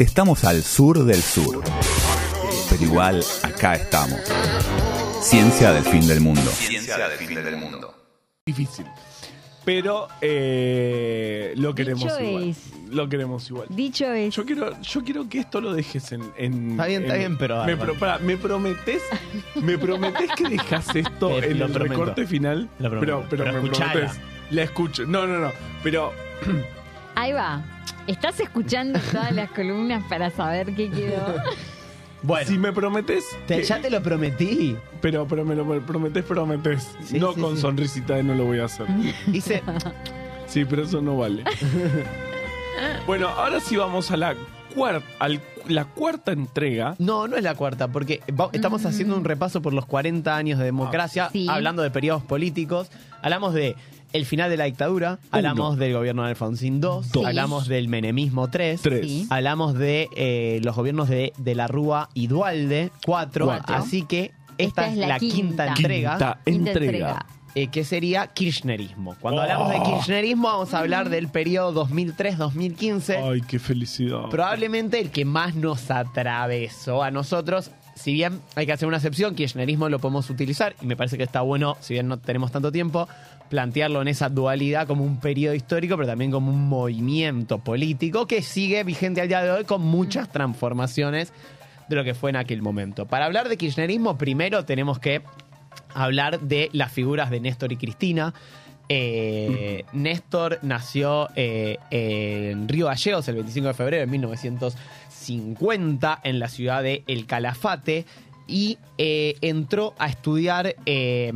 Estamos al sur del sur, pero igual acá estamos. Ciencia del fin del mundo. Ciencia del fin del mundo. Difícil. Pero eh, lo queremos Dicho igual. es- Lo queremos igual. Dicho es. Yo quiero, yo quiero que esto lo dejes en. en- Está bien, está en- bien, pero Me, pro- pará, ¿me prometes? ¿Me prometes que dejas esto Te en el prometo. recorte final? Lo prometo. Pero, pero, Pero me escuchala. prometes. La escucho. No, no, no. Pero Ahí va. ¿Estás escuchando todas las columnas para saber qué quedó? Bueno, si me prometes. te- que- ya te lo prometí. Pero, pero me lo prometes, prometes. Sí, no sí, con sí. sonrisita de no lo voy a hacer. Hice. Sí, pero eso no vale. bueno, ahora sí vamos a la cuarta, la cuarta entrega. No, no es la cuarta, porque va- estamos haciendo un repaso por los 40 años de democracia, Ah, Sí. hablando de periodos políticos. Hablamos de el final de la dictadura, hablamos del gobierno de Alfonsín II, Dos. hablamos del menemismo 3, Tres. Hablamos de eh, los gobiernos de, de la Rúa y Dualde, 4. Cuatro. Así que esta, es la, quinta, entrega. Quinta Quinta entrega. eh, que sería kirchnerismo. Cuando Oh. hablamos de kirchnerismo vamos a hablar del periodo 2003-2015. Ay, qué felicidad. Probablemente el que más nos atravesó a nosotros. Si bien hay que hacer una excepción, kirchnerismo lo podemos utilizar y me parece que está bueno, si bien no tenemos tanto tiempo, plantearlo en esa dualidad como un periodo histórico, pero también como un movimiento político que sigue vigente al día de hoy con muchas transformaciones de lo que fue en aquel momento. Para hablar de kirchnerismo, primero tenemos que hablar de las figuras de Néstor y Cristina. Eh, Néstor nació eh, en Río Gallegos el 25 de febrero de 1950 en la ciudad de El Calafate y eh, entró a estudiar eh,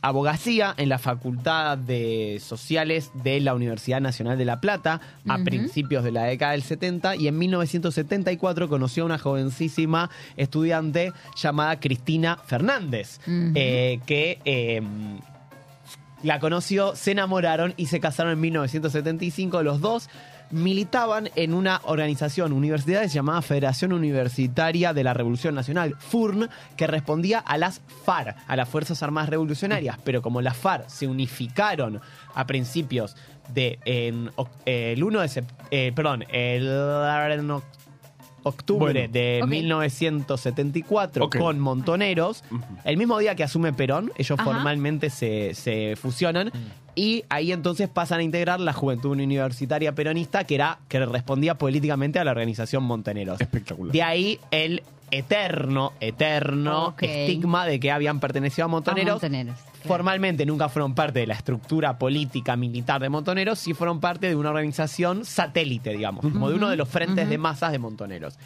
abogacía en la Facultad de Sociales de la Universidad Nacional de La Plata a principios de la década del 70 y en 1974 conoció a una jovencísima estudiante llamada Cristina Fernández, eh, que la conoció, se enamoraron y se casaron en 1975. Los dos militaban en una organización universitaria llamada Federación Universitaria de la Revolución Nacional, FURN, que respondía a las FARC, a las Fuerzas Armadas Revolucionarias. Pero como las FARC se unificaron a principios de en eh, el 1 de septiembre, perdón, el en oc- octubre Bueno. de Ok. 1974 Ok. con Montoneros, el mismo día que asume Perón, ellos Ajá. formalmente se, se fusionan y ahí entonces pasan a integrar la Juventud Universitaria Peronista que era que respondía políticamente a la organización Montoneros. Espectacular. De ahí el eterno, eterno estigma de que habían pertenecido a Montoneros. A Montoneros, claro. Formalmente nunca fueron parte de la estructura política militar de Montoneros, sí fueron parte de una organización satélite, digamos, como de uno de los frentes de masas de Montoneros.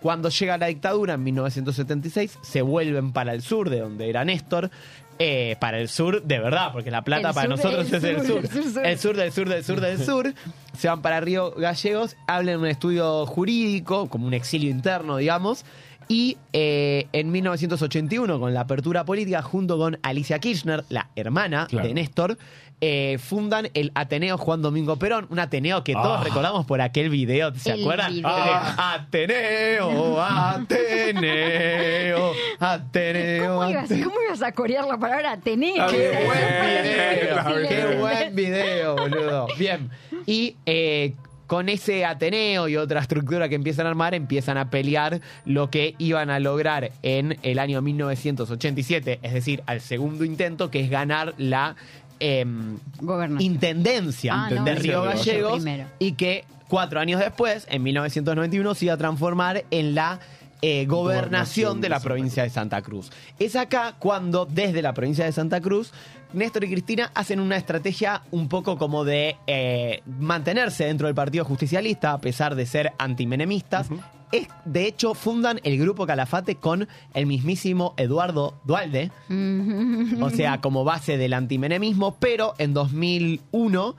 Cuando llega la dictadura en 1976, se vuelven para el sur, de donde era Néstor. eh, para el sur, de verdad, porque La Plata El para nosotros es el sur, el sur. El sur del sur del sur del sur. Se van para Río Gallegos, hablan un estudio jurídico, como un exilio interno, digamos. Y eh, en 1981, con la apertura política, junto con Alicia Kirchner, la hermana Claro. de Néstor, eh, fundan el Ateneo Juan Domingo Perón. Un Ateneo que todos Ah. recordamos por aquel video, ¿se El acuerdan? video. Ah, Ateneo, Ateneo, Ateneo. ¿Cómo ibas, Ateneo. cómo ibas a corear la palabra Ateneo? Qué ¡Qué buen video! bien. ¡Qué buen video, boludo! Bien. Y eh, con ese Ateneo y otra estructura que empiezan a armar, empiezan a pelear lo que iban a lograr en el año 1987, es decir, al segundo intento, que es ganar la em, intendencia Ah, de Río Gallegos y que cuatro años después, en 1991, se iba a transformar en la eh, gobernación de la provincia de Santa Cruz. Es acá cuando desde la provincia de Santa Cruz, Néstor y Cristina hacen una estrategia un poco como de eh, mantenerse dentro del Partido Justicialista, a pesar de ser antimenemistas. Es, de hecho, fundan el grupo Calafate con el mismísimo Eduardo Dualde, o sea, como base del antimenemismo, pero en 2001,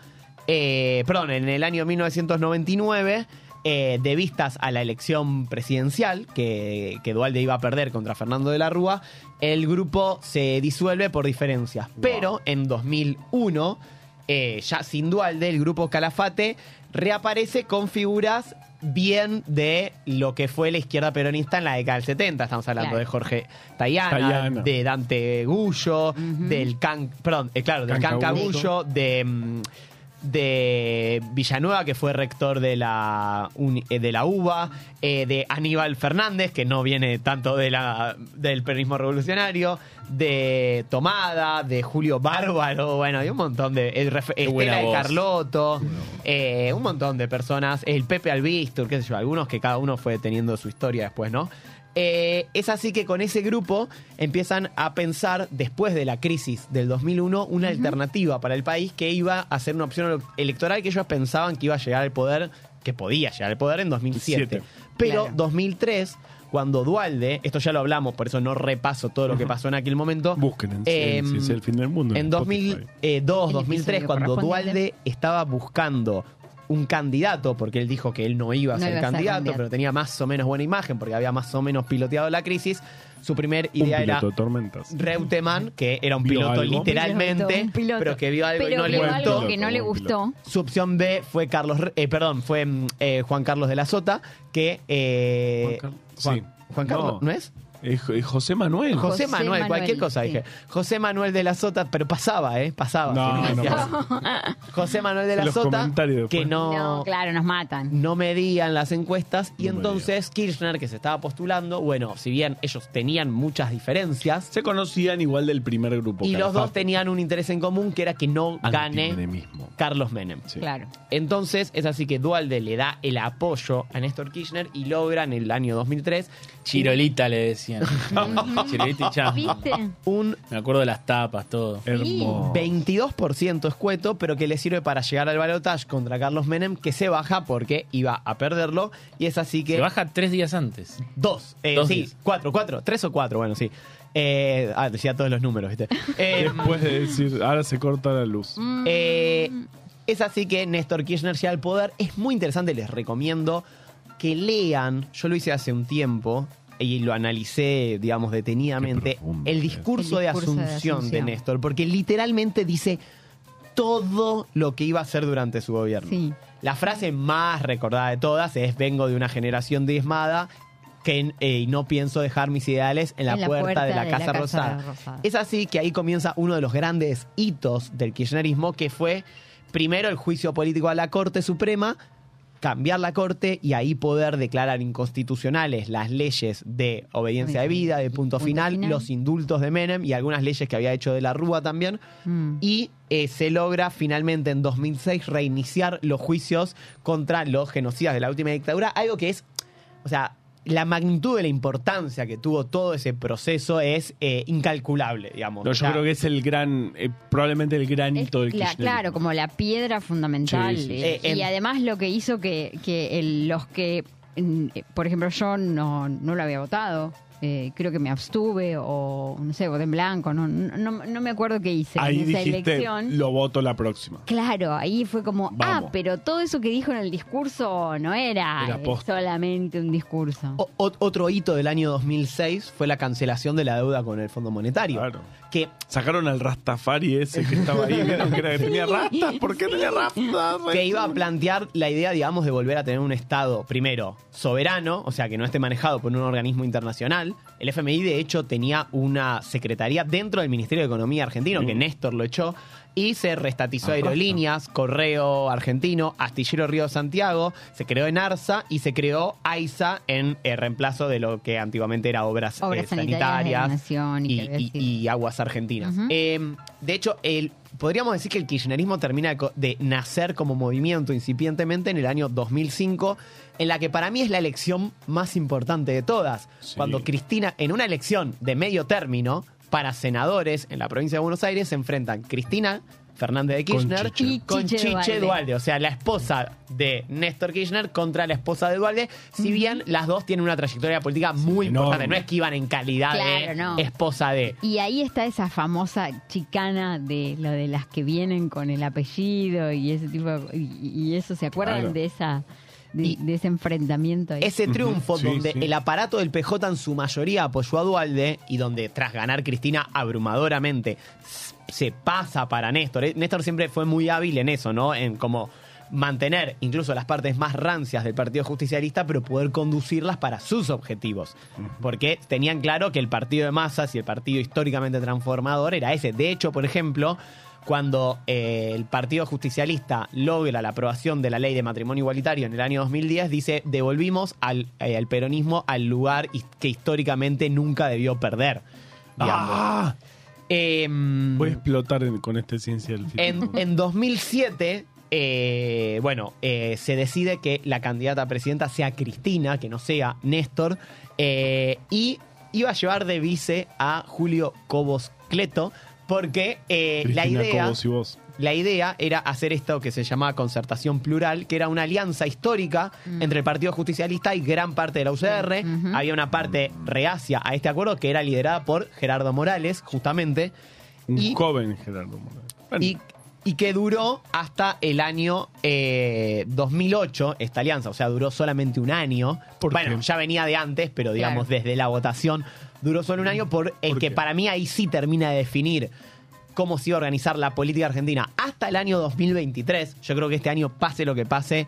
eh, perdón, en el año 1999, eh, de vistas a la elección presidencial que, que Dualde iba a perder contra Fernando de la Rúa, el grupo se disuelve por diferencias. Pero en 2001, eh, ya sin Dualde, el grupo Calafate reaparece con figuras bien de lo que fue la izquierda peronista en la década del 70. Estamos hablando Claro. de Jorge Tayana, Tayana. de Dante Gullo, del Can, perdón, eh, claro, del Cancagullo. Cancagullo, de mm, de Villanueva, que fue rector de la, eh, de la UBA, eh, de Aníbal Fernández, que no viene tanto de la, del peronismo revolucionario, de Tomada, de Julio Bárbaro, bueno, hay un montón de... Estela de. Carlotto, eh, un montón de personas, el Pepe Albistur, qué sé yo, algunos que cada uno fue teniendo su historia después, ¿no? Eh, es así que con ese grupo empiezan a pensar, después de la crisis del 2001, una alternativa para el país que iba a ser una opción electoral que ellos pensaban que iba a llegar al poder, que podía llegar al poder en 2007. Siete. Pero Claro. 2003, cuando Dualde, esto ya lo hablamos, por eso no repaso todo lo que pasó en aquel momento. Busquen en Em, Ciencia del Fin del Mundo. En Spotify. 2002, El 2003, episodio cuando. Dualde estaba buscando un candidato, porque él dijo que él no iba a No ser iba a ser candidato, pero tenía más o menos buena imagen, porque había más o menos piloteado la crisis, su primer Un idea era piloto de tormentas. Reutemann, que era un piloto algo. literalmente, Un piloto. pero que vio algo y Pero no le gustó. algo que no le gustó. Su opción B fue Carlos, eh, perdón, fue mm, eh, Juan Carlos de la Sota, que eh, Juan Carlos. Juan, Sí. Juan Carlos, ¿no, No. es? Eh, eh, José Manuel. José, José Manuel, Manuel, cualquier cosa sí. dije. José Manuel de la Sota, pero pasaba, ¿eh? Pasaba. No, si no decías. José Manuel de la Los Sota, que no, No, claro, nos matan. no medían las encuestas y No entonces Kirchner, que se estaba postulando, bueno, si bien ellos tenían muchas diferencias, Se conocían igual del primer grupo. y los dos tenían un interés en común, que era que no gane. Carlos Menem. Sí. Claro. Entonces es así que Dualde le da el apoyo a Néstor Kirchner y logra en el año 2003 Chirolita le decían. Chirolita y. ¿Viste? un Me acuerdo de las tapas, todo. Hermoso. 22% escueto, pero que le sirve para llegar al balotaje contra Carlos Menem, que se baja porque iba a perderlo. Y es así que. Se baja tres días antes. Dos. Eh, Dos sí, días. cuatro, cuatro. Tres o cuatro, bueno, sí. Eh, ah, decía todos los números, ¿viste? Eh, Después de decir, ahora se corta la luz. eh, es así que Néstor Kirchner llega al poder. Es muy interesante, les recomiendo que lean. Yo lo hice hace un tiempo y lo analicé, digamos, detenidamente. Profundo, el discurso, El de, discurso de Asunción de Asunción. Néstor, porque literalmente dice todo lo que iba a hacer durante su gobierno. Sí. La frase más recordada de todas es vengo de una generación diezmada que eh, no pienso dejar mis ideales en la, En la puerta, puerta de la de la Casa, Casa Rosada. Rosada. Es así que ahí comienza uno de los grandes hitos del kirchnerismo que fue primero el juicio político a la Corte Suprema, cambiar la Corte y ahí poder declarar inconstitucionales las leyes de obediencia de vida, de punto, Punto final, final. los indultos de Menem y algunas leyes que había hecho de la Rúa también Mm. y eh, se logra finalmente en 2006 reiniciar los juicios contra los genocidas de la última dictadura, algo que es, o sea, la magnitud de la importancia que tuvo todo ese proceso es eh, incalculable, digamos. No, O yo sea, creo que es el gran, eh, probablemente el gran hito del la- claro, como la piedra fundamental. Sí, sí, sí. eh, Eh, y en- además lo que hizo que, que el- los que, mm, por ejemplo, yo no, no lo había votado. Eh, creo que me abstuve o, no sé, voté en blanco. No, no, no- me acuerdo qué hice Ahí en esa dijiste, elección. lo voto la próxima. Claro, ahí fue como, Vamos. ah, pero todo eso que dijo en el discurso no era, Era eh, solamente un discurso. o- otro hito del año 2006 fue la cancelación de la deuda con el Fondo Monetario. Claro. Que Sacaron al Rastafari ese que estaba ahí, que, no- que era que tenía rastas. ¿Por qué tenía rastas? que iba a plantear la idea, digamos, de volver a tener un Estado, primero, soberano, o sea, que no esté manejado por un organismo internacional. El FMI, de hecho, tenía una secretaría dentro del Ministerio de Economía argentino, que Mm. Néstor lo echó, y se restatizó Arrastra. aerolíneas, Correo Argentino, Astillero Río Santiago, se creó en ARSA y se creó AISA en eh, reemplazo de lo que antiguamente era obras, Obras eh, sanitarias de la sanitarias nación y y, y- y aguas argentinas. Eh, de hecho, el, podríamos decir que el kirchnerismo termina de, nacer como movimiento incipientemente en el año 2005, en la que para mí es la elección más importante de todas. Sí. Cuando Cristina, en una elección de medio término para senadores en la provincia de Buenos Aires, se enfrentan Cristina Fernández de Con Kirchner Chiche. Y con Chiche Chiche Dualde. Dualde, o sea, la esposa de Néstor Kirchner contra la esposa de Dualde, si bien las dos tienen una trayectoria política muy Enorme. importante, no es que iban en calidad de Claro, no. esposa de. Y ahí está esa famosa chicana de lo de las que vienen con el apellido y ese tipo de- y, y eso se acuerdan Claro. de esa de, Y- de ese enfrentamiento ahí? Ese triunfo Sí, donde sí. el aparato del PJ en su mayoría apoyó a Dualde y donde tras ganar Cristina abrumadoramente se pasa para Néstor. Eh, Néstor siempre fue muy hábil en eso, ¿no? En como mantener incluso las partes más rancias del Partido Justicialista, pero poder conducirlas para sus objetivos. Porque tenían claro que el partido de masas y el partido históricamente transformador era ese. De hecho, por ejemplo, cuando eh, el Partido Justicialista logra la aprobación de la ley de matrimonio igualitario en el año 2010, dice, devolvimos al, eh, al peronismo al lugar que históricamente nunca debió perder. Ah, Em, voy a explotar en- con esta ciencia del fin. en, en 2007, eh, bueno, eh, se decide que la candidata a presidenta sea Cristina, que no sea Néstor, eh, y iba a llevar de vice a Julio Cobos Cleto, porque eh, la Cristina idea... Cobos y vos. La idea era hacer esto que se llamaba concertación plural, que era una alianza histórica entre el Partido Justicialista y gran parte de la UCR. Había una parte reacia a este acuerdo que era liderada por Gerardo Morales, justamente. Un Y- joven Gerardo Morales. Bueno, y, y que duró hasta el año eh, 2008, esta alianza, o sea, duró solamente un año. ¿Por bueno, qué? ya venía de antes, pero digamos Claro. desde la votación duró solo un año, por el ¿Por que qué? para mí ahí sí termina de definir cómo se iba a organizar la política argentina hasta el año 2023. Yo creo que este año, pase lo que pase,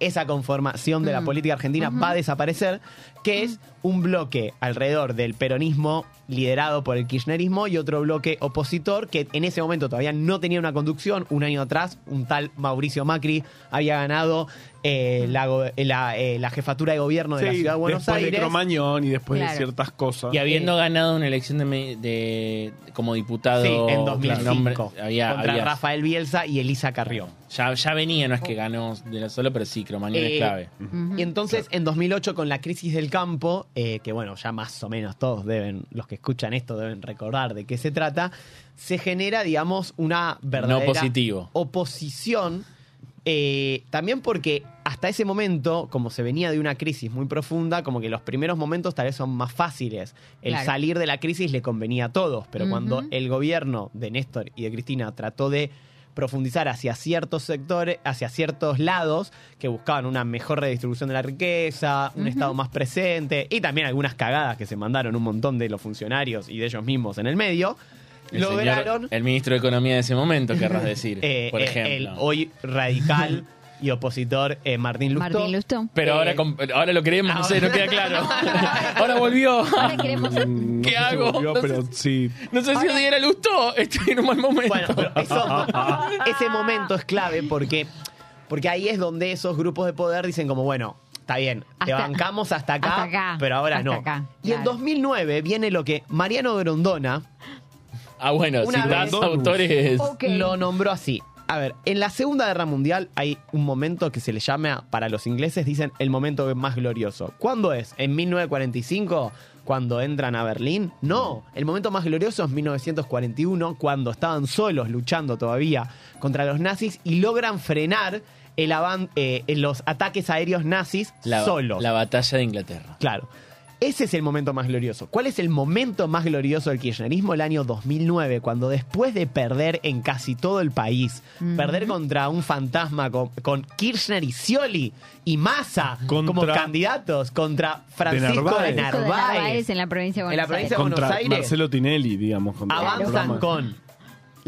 esa conformación de la Mm. política argentina va a desaparecer, que es un bloque alrededor del peronismo liderado por el kirchnerismo y otro bloque opositor que en ese momento todavía no tenía una conducción. Un año atrás, un tal Mauricio Macri había ganado eh, la, la, eh, la jefatura de gobierno de la ciudad de Buenos después de Aires. Cromañón y después Claro. de ciertas cosas. Y habiendo Eh, ganado una elección de, de- como diputado Sí, en claro, 2005 nombre- había, contra había- Rafael Bielsa y Elisa Carrió. ya, ya venía, no es que ganó de la solo, pero sí, Cromañón Eh, es clave. Y entonces, en 2008, con la crisis del campo, eh, que bueno, ya más o menos todos deben, los que escuchan esto deben recordar de qué se trata, se genera, digamos, una verdadera positivo. oposición. eh, también porque hasta ese momento, como se venía de una crisis muy profunda, como que los primeros momentos tal vez son más fáciles. El Claro. salir de la crisis le convenía a todos, pero cuando el gobierno de Néstor y de Cristina trató de profundizar hacia ciertos sectores, hacia ciertos lados que buscaban una mejor redistribución de la riqueza, un. Estado más presente y también algunas cagadas que se mandaron un montón de los funcionarios y de ellos mismos en el medio, El, señor- lograron el ministro de Economía de ese momento, querrás decir, eh, por eh, ejemplo. el hoy radical y opositor eh, Martín Lustó. Martín Lustó. Pero ahora, eh, ahora lo queremos, no sé, no queda claro. ahora volvió. Ahora queremos no ¿Qué sé si hago? volvió, No pero sé- sí. No sé si odiar a Lustó, estoy en un mal momento. Bueno, pero eso- ese momento es clave porque, porque ahí es donde esos grupos de poder dicen como, bueno, está bien, te Hasta- bancamos hasta acá, hasta acá, pero ahora hasta no. acá, y en claro. 2009 viene lo que Mariano Grondona ah, bueno, Una citás vez- autores. Ok. lo nombró así. A ver, en la Segunda Guerra Mundial hay un momento que se le llama, para los ingleses dicen, el momento más glorioso. ¿Cuándo es? ¿En 1945? ¿Cuando entran a Berlín? No, el momento más glorioso es 1941, cuando estaban solos luchando todavía contra los nazis y logran frenar el eh, los ataques aéreos nazis La, solos. la batalla de Inglaterra. Claro. Ese es el momento más glorioso. ¿Cuál es el momento más glorioso del kirchnerismo? El año 2009, cuando después de perder en casi todo el país, perder contra un fantasma con, con Kirchner y Scioli y Massa como Contra- candidatos, contra Francisco de Narváez. De en la provincia de En Buenos la provincia de Aires. Buenos Contra Aires. Marcelo Tinelli, digamos. avanzan con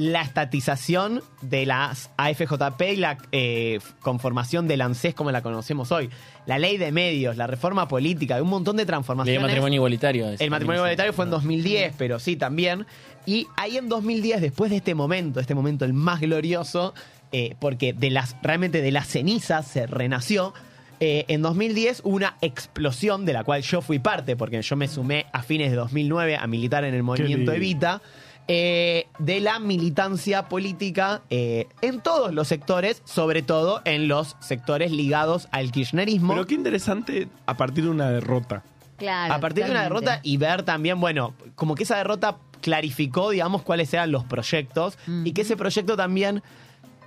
la estatización de las AFJP y la eh, conformación del ANSES como la conocemos hoy. La ley de medios, la reforma política, de un montón de transformaciones. matrimonio igualitario. es- El matrimonio igualitario fue en 2010, pero sí también. Y ahí en 2010, después de este momento, este momento el más glorioso, eh, porque de las, realmente de las cenizas se renació. eh, en 2010 hubo una explosión de la cual yo fui parte, porque yo me sumé a fines de 2009 a militar en el movimiento. Evita, eh, de la militancia política eh, en todos los sectores, sobre todo en los sectores ligados al kirchnerismo. Pero qué interesante a partir de una derrota. Claro, a partir de una derrota y ver también, bueno, como que esa derrota clarificó, digamos, cuáles eran los proyectos y que ese proyecto también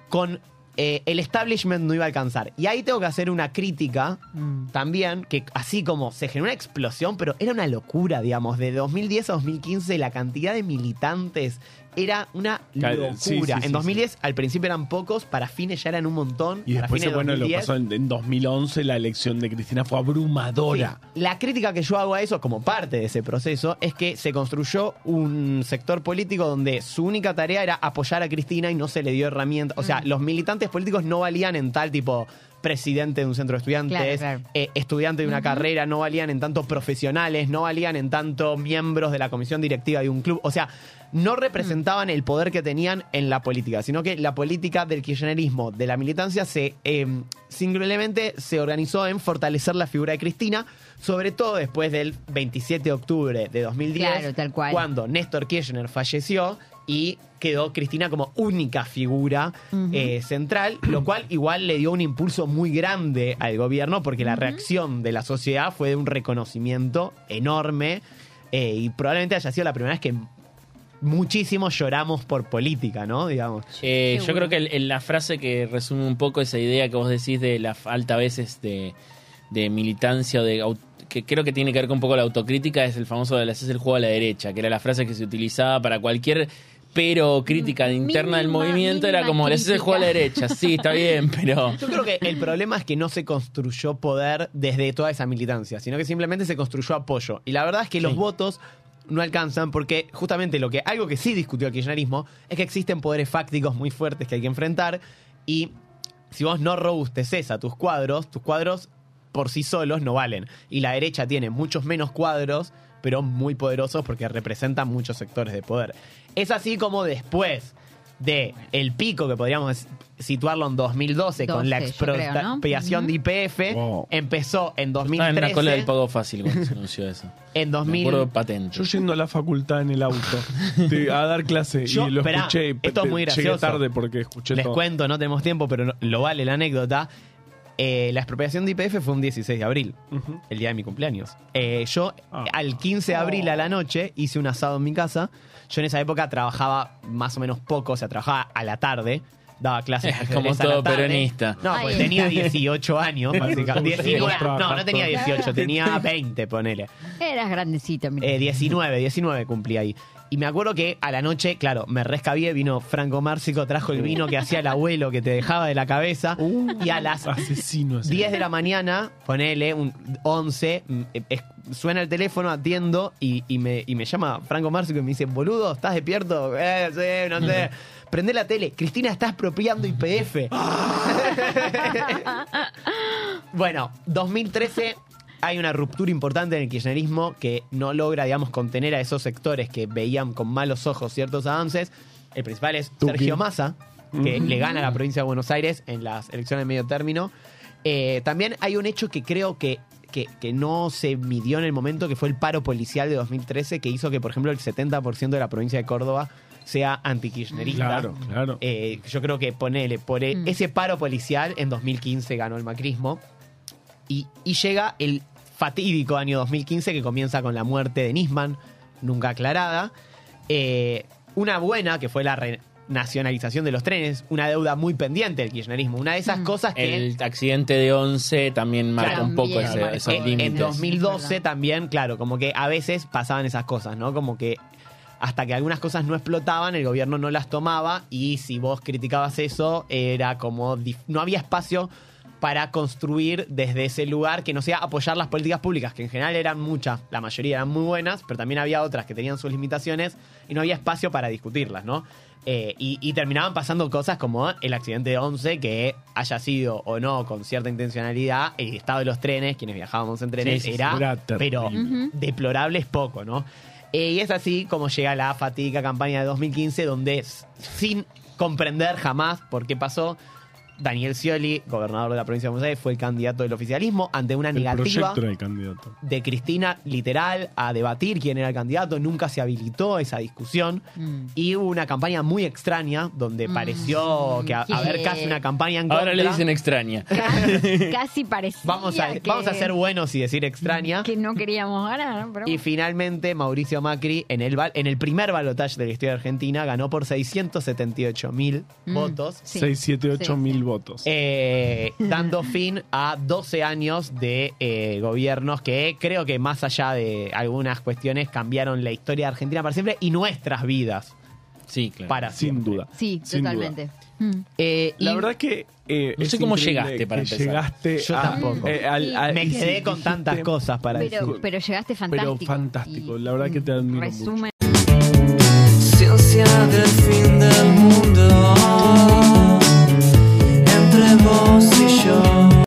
con eh, el establishment no iba a alcanzar. Y ahí tengo que hacer una crítica Mm. también, que así como se generó una explosión, pero era una locura, digamos, de 2010 a 2015 la cantidad de militantes era una locura. sí, sí, sí, en 2010 al principio eran pocos, para fines ya eran un montón. Y para después, fines bueno, lo 2010, pasó en, en 2011, la elección de Cristina fue abrumadora. Sí. La crítica que yo hago a eso como parte de ese proceso es que se construyó un sector político donde su única tarea era apoyar a Cristina y no se le dio herramientas. O sea, los militantes políticos no valían en tal tipo presidente de un centro de estudiantes, Claro, claro. eh, estudiante de una carrera, no valían en tanto profesionales, no valían en tanto miembros de la comisión directiva de un club. O sea, no representaban el poder que tenían en la política, sino que la política del kirchnerismo, de la militancia, se eh, simplemente se organizó en fortalecer la figura de Cristina, sobre todo después del 27 de octubre de 2010, Claro, tal cual. cuando Néstor Kirchner falleció y quedó Cristina como única figura eh, central, lo cual igual le dio un impulso muy grande al gobierno porque la reacción de la sociedad fue de un reconocimiento enorme eh, y probablemente haya sido la primera vez que muchísimos lloramos por política, ¿no? Digamos. Eh, yo creo que el- el- la frase que resume un poco esa idea que vos decís de la falta a veces de, de militancia o de que creo que tiene que ver con un poco la autocrítica es el famoso de haces el juego a la derecha, que era la frase que se utilizaba para cualquier pero crítica interna del movimiento era como le haces el juego a la derecha, sí, está bien, pero Yo creo que el problema es que no se construyó poder desde toda esa militancia, sino que simplemente se construyó apoyo. Y la verdad es que los votos no alcanzan porque justamente lo que algo que sí discutió el kirchnerismo es que existen poderes fácticos muy fuertes que hay que enfrentar y si vos no robusteces a tus cuadros, tus cuadros por sí solos no valen. Y la derecha tiene muchos menos cuadros, pero muy poderosos porque representan muchos sectores de poder. Es así como después de el pico que podríamos situarlo en 2012 con la 12, yo creo, ¿no? expropiación de IPF, Wow. empezó en estaba en la 2013. cola del pago fácil cuando se anunció eso. en Me 2000, acuerdo patente. Yo yendo a la facultad en el auto de- a dar clase Yo- y lo esperá, escuché. y esto es muy Llegué gracioso. tarde porque escuché Les todo. cuento, no tenemos tiempo, pero no- lo vale la anécdota. Eh, la expropiación de IPF fue un 16 de abril, Ujú. el día de mi cumpleaños. Eh, yo, Ah. al 15 de abril a la noche, hice un asado en mi casa. Yo en esa época trabajaba más o menos poco, o sea, trabajaba a la tarde. Daba clases de Como ajedrez a la todo tarde. peronista. No, pues tenía 18 años, básicamente. Sí, 19. vos No, no tenía trabajás 18, tenía 20, ponele. Eras grandecito, mira. Eh, 19, 19 cumplí ahí. Y me acuerdo que a la noche, claro, me rescabié, vino Franco Márcico, trajo el vino que hacía el abuelo que te dejaba de la cabeza. y a las Asesino ese. 10 de la mañana, ponele, un 11, mm, es- suena el teléfono, atiendo y, y me, y me llama Franco Márcico y me dice, boludo, ¿estás despierto? Eh, sí, no sé. Prende la tele, Cristina está expropiando IPF. bueno, 2013 hay una ruptura importante en el kirchnerismo que no logra, digamos, contener a esos sectores que veían con malos ojos ciertos avances. El principal es Tuki. Sergio Massa, que Ujú. le gana a la provincia de Buenos Aires en las elecciones de medio término. Eh, también hay un hecho que creo que, que, que no se midió en el momento, que fue el paro policial de 2013, que hizo que, por ejemplo, el 70% de la provincia de Córdoba sea antikirchnerista. Claro, claro. Eh, yo creo que ponele, por e- Mm. ese paro policial en 2015 ganó el macrismo. Y, y llega el fatídico año 2015 que comienza con la muerte de Nisman, nunca aclarada. Eh, una buena, que fue la renacionalización de los trenes, una deuda muy pendiente del kirchnerismo. Una de esas Mm. cosas que... El accidente de 11 también marca Claro, un poco ese- esos en, en límites. 2012 Es verdad. también, claro, como que a veces pasaban esas cosas, ¿no? Como que hasta que algunas cosas no explotaban, el gobierno no las tomaba y si vos criticabas eso, era como no había espacio para construir desde ese lugar que no sea apoyar las políticas públicas, que en general eran muchas, la mayoría eran muy buenas, pero también había otras que tenían sus limitaciones y no había espacio para discutirlas, ¿no? Eh, y, y terminaban pasando cosas como el accidente de 11, que haya sido o no con cierta intencionalidad, el estado de los trenes, quienes viajábamos en trenes, Sí, era, Era pero terrible. deplorable es poco, ¿no? Eh, y es así como llega la fatídica campaña de 2015, donde sin comprender jamás por qué pasó, Daniel Scioli, gobernador de la provincia de Buenos Aires, fue el candidato del oficialismo ante una El negativa proyecto era el candidato. de Cristina literal a debatir quién era el candidato, nunca se habilitó esa discusión Mm. y hubo una campaña muy extraña donde Mm. pareció que a, haber casi una campaña en contra. Ahora le dicen extraña. Casi, casi parecía vamos a, que, vamos a ser buenos y decir extraña. que no queríamos ganar, pero Y finalmente Mauricio Macri en el, val- en el primer balotaje de la historia de Argentina ganó por 678 mil Mm, votos. sí. 6, 7, 8 Sí, mil votos. eh, dando fin a 12 años de eh, gobiernos que creo que más allá de algunas cuestiones cambiaron la historia de Argentina para siempre y nuestras vidas Sí, claro. para sin siempre. duda. Sí, Sin totalmente. Mm. Eh, La y verdad que. eh, No sé es cómo llegaste, para que empezar. Llegaste Yo a- tampoco. eh, al- al- me quedé con dijiste- tantas cosas para Pero, decir. pero llegaste fantástico. fantástico, Y, la verdad que te admiro Resumen. Ciencia del fin